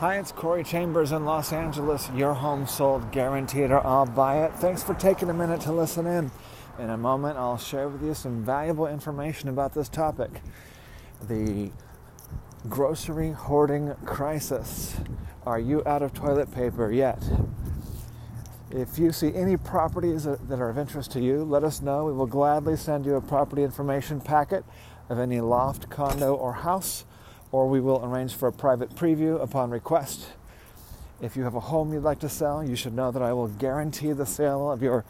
Hi, it's Corey Chambers in Los Angeles. Your home sold guaranteed or I'll buy it. Thanks for taking a minute to listen in. In a moment, I'll share with you some valuable information about this topic the grocery hoarding crisis. Are you out of toilet paper yet? If you see any properties that are of interest to you, let us know. We will gladly send you a property information packet of any loft, condo, or house or we will arrange for a private preview upon request. If you have a home you'd like to sell, you should know that I will guarantee the sale of your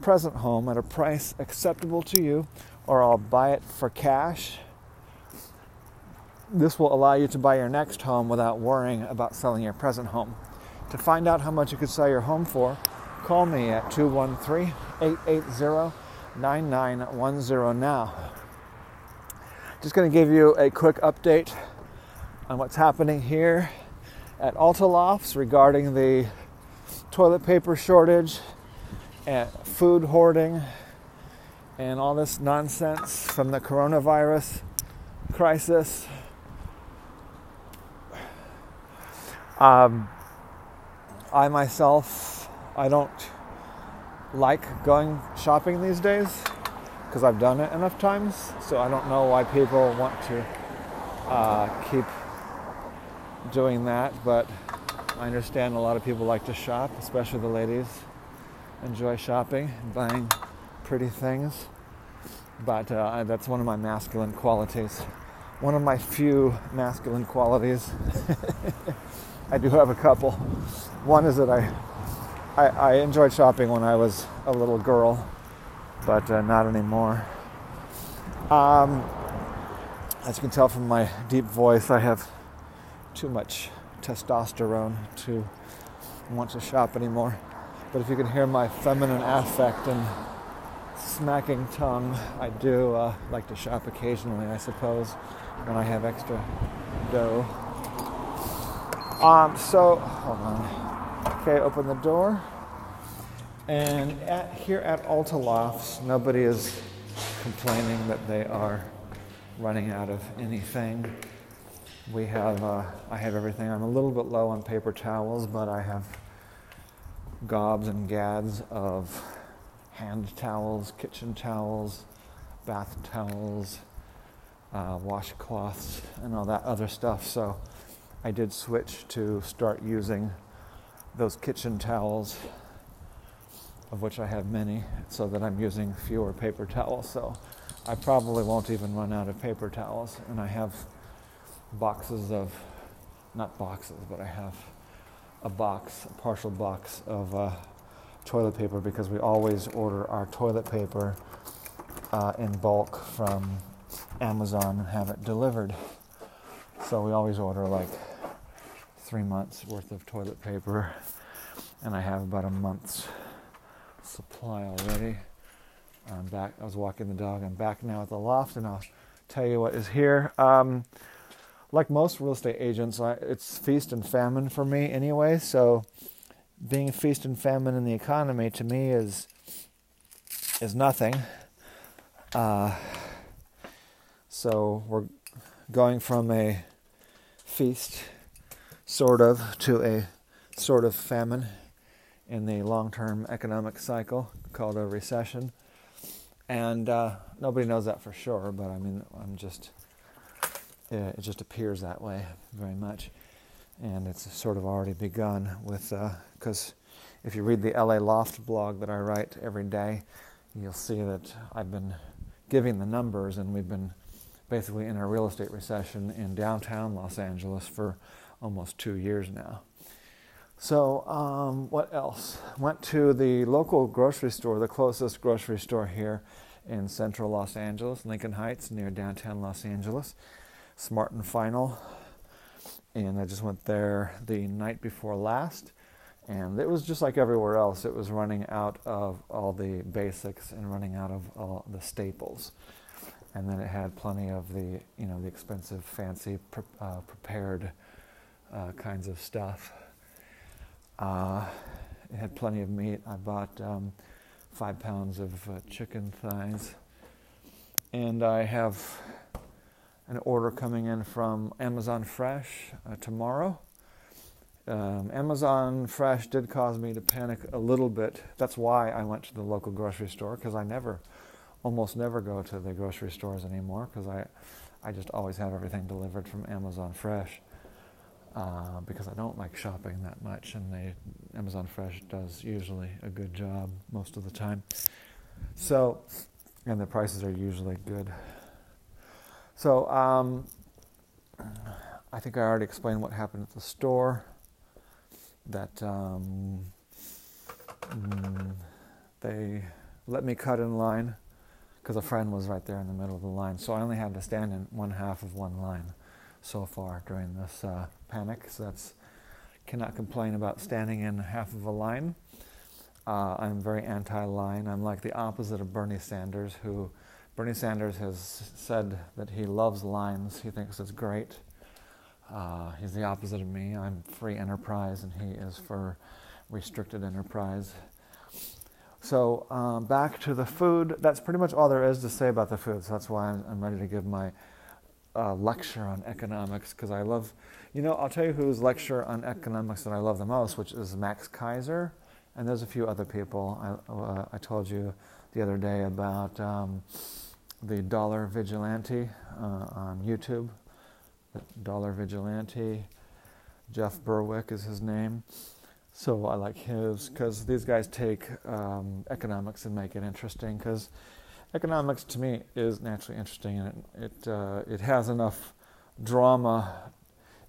present home at a price acceptable to you, or I'll buy it for cash. This will allow you to buy your next home without worrying about selling your present home. To find out how much you could sell your home for, call me at 213 880 9910 now. Just going to give you a quick update on what's happening here at Alta Lofts regarding the toilet paper shortage and food hoarding and all this nonsense from the coronavirus crisis. Um, I myself, I don't like going shopping these days because I've done it enough times. So I don't know why people want to uh, keep doing that, but I understand a lot of people like to shop, especially the ladies enjoy shopping and buying pretty things. But uh, that's one of my masculine qualities. One of my few masculine qualities. I do have a couple. One is that I, I, I enjoyed shopping when I was a little girl, but uh, not anymore. Um, as you can tell from my deep voice, I have too much testosterone to want to shop anymore. But if you can hear my feminine affect and smacking tongue, I do uh, like to shop occasionally, I suppose, when I have extra dough. Um, so, hold on. Okay, open the door. And at, here at Alta Lofts, nobody is complaining that they are running out of anything we have, uh, I have everything. I'm a little bit low on paper towels, but I have gobs and gads of hand towels, kitchen towels, bath towels, uh, washcloths, and all that other stuff. So I did switch to start using those kitchen towels, of which I have many, so that I'm using fewer paper towels. So I probably won't even run out of paper towels, and I have boxes of, not boxes, but I have a box, a partial box of uh, toilet paper because we always order our toilet paper uh, in bulk from Amazon and have it delivered. So we always order like three months worth of toilet paper, and I have about a month's supply already. I'm back. I was walking the dog. I'm back now at the loft, and I'll tell you what is here. Um, like most real estate agents, it's feast and famine for me anyway. So, being feast and famine in the economy to me is is nothing. Uh, so we're going from a feast, sort of, to a sort of famine in the long-term economic cycle called a recession. And uh, nobody knows that for sure, but I mean, I'm just it just appears that way very much. And it's sort of already begun with, because uh, if you read the LA Loft blog that I write every day, you'll see that I've been giving the numbers, and we've been basically in a real estate recession in downtown Los Angeles for almost two years now. So, um, what else? Went to the local grocery store, the closest grocery store here in central Los Angeles, Lincoln Heights, near downtown Los Angeles. Smart and Final, and I just went there the night before last, and it was just like everywhere else. It was running out of all the basics and running out of all the staples, and then it had plenty of the you know the expensive, fancy, pre- uh, prepared uh, kinds of stuff. Uh, it had plenty of meat. I bought um, five pounds of uh, chicken thighs, and I have an order coming in from Amazon Fresh uh, tomorrow um, Amazon Fresh did cause me to panic a little bit. That's why I went to the local grocery store because I never, almost never go to the grocery stores anymore because I, I just always have everything delivered from Amazon Fresh uh, because I don't like shopping that much, and they, Amazon Fresh does usually a good job most of the time. So, and the prices are usually good. So, um, I think I already explained what happened at the store. That um, mm, they let me cut in line because a friend was right there in the middle of the line. So I only had to stand in one half of one line so far during this uh, panic. So that's cannot complain about standing in half of a line. Uh, I'm very anti-line. I'm like the opposite of Bernie Sanders, who Bernie Sanders has said that he loves lines. He thinks it's great. Uh, he's the opposite of me. I'm free enterprise, and he is for restricted enterprise. So um, back to the food. That's pretty much all there is to say about the food. So that's why I'm, I'm ready to give my uh, lecture on economics because I love, you know, I'll tell you whose lecture on economics that I love the most, which is Max Keiser, and there's a few other people. I, uh, I told you the other day about um, the Dollar Vigilante uh, on YouTube. Dollar Vigilante, Jeff Berwick is his name. So I like his because these guys take um, economics and make it interesting because economics to me is naturally interesting and it it, uh, it has enough drama.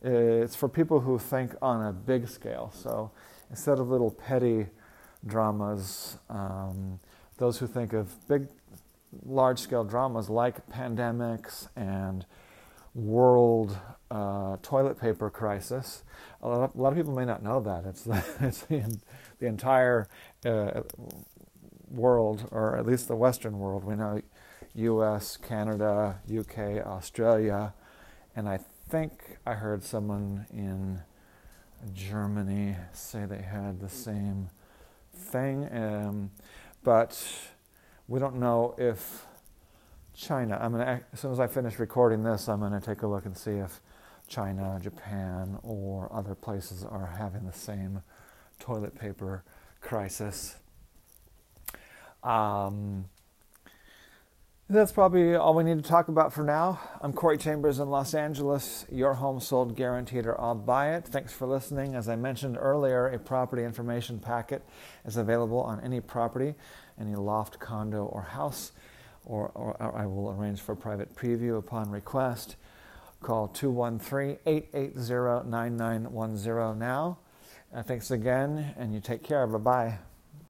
It's for people who think on a big scale. So instead of little petty dramas, um, those who think of big, large scale dramas like pandemics and world uh, toilet paper crisis. A lot, of, a lot, of, people may not know that. It's the, it's the, the entire uh, world, or at least the Western world. We know US, Canada, UK, Australia, and I think I heard someone in Germany say they had the same thing. Um, but we don't know if China, I'm gonna, as soon as I finish recording this, I'm going to take a look and see if China, Japan, or other places are having the same toilet paper crisis. Um, that's probably all we need to talk about for now. I'm Corey Chambers in Los Angeles. Your home sold guaranteed or I'll buy it. Thanks for listening. As I mentioned earlier, a property information packet is available on any property, any loft, condo, or house, or, or, or I will arrange for a private preview upon request. Call 213 880 9910 now. Uh, thanks again, and you take care. Bye bye.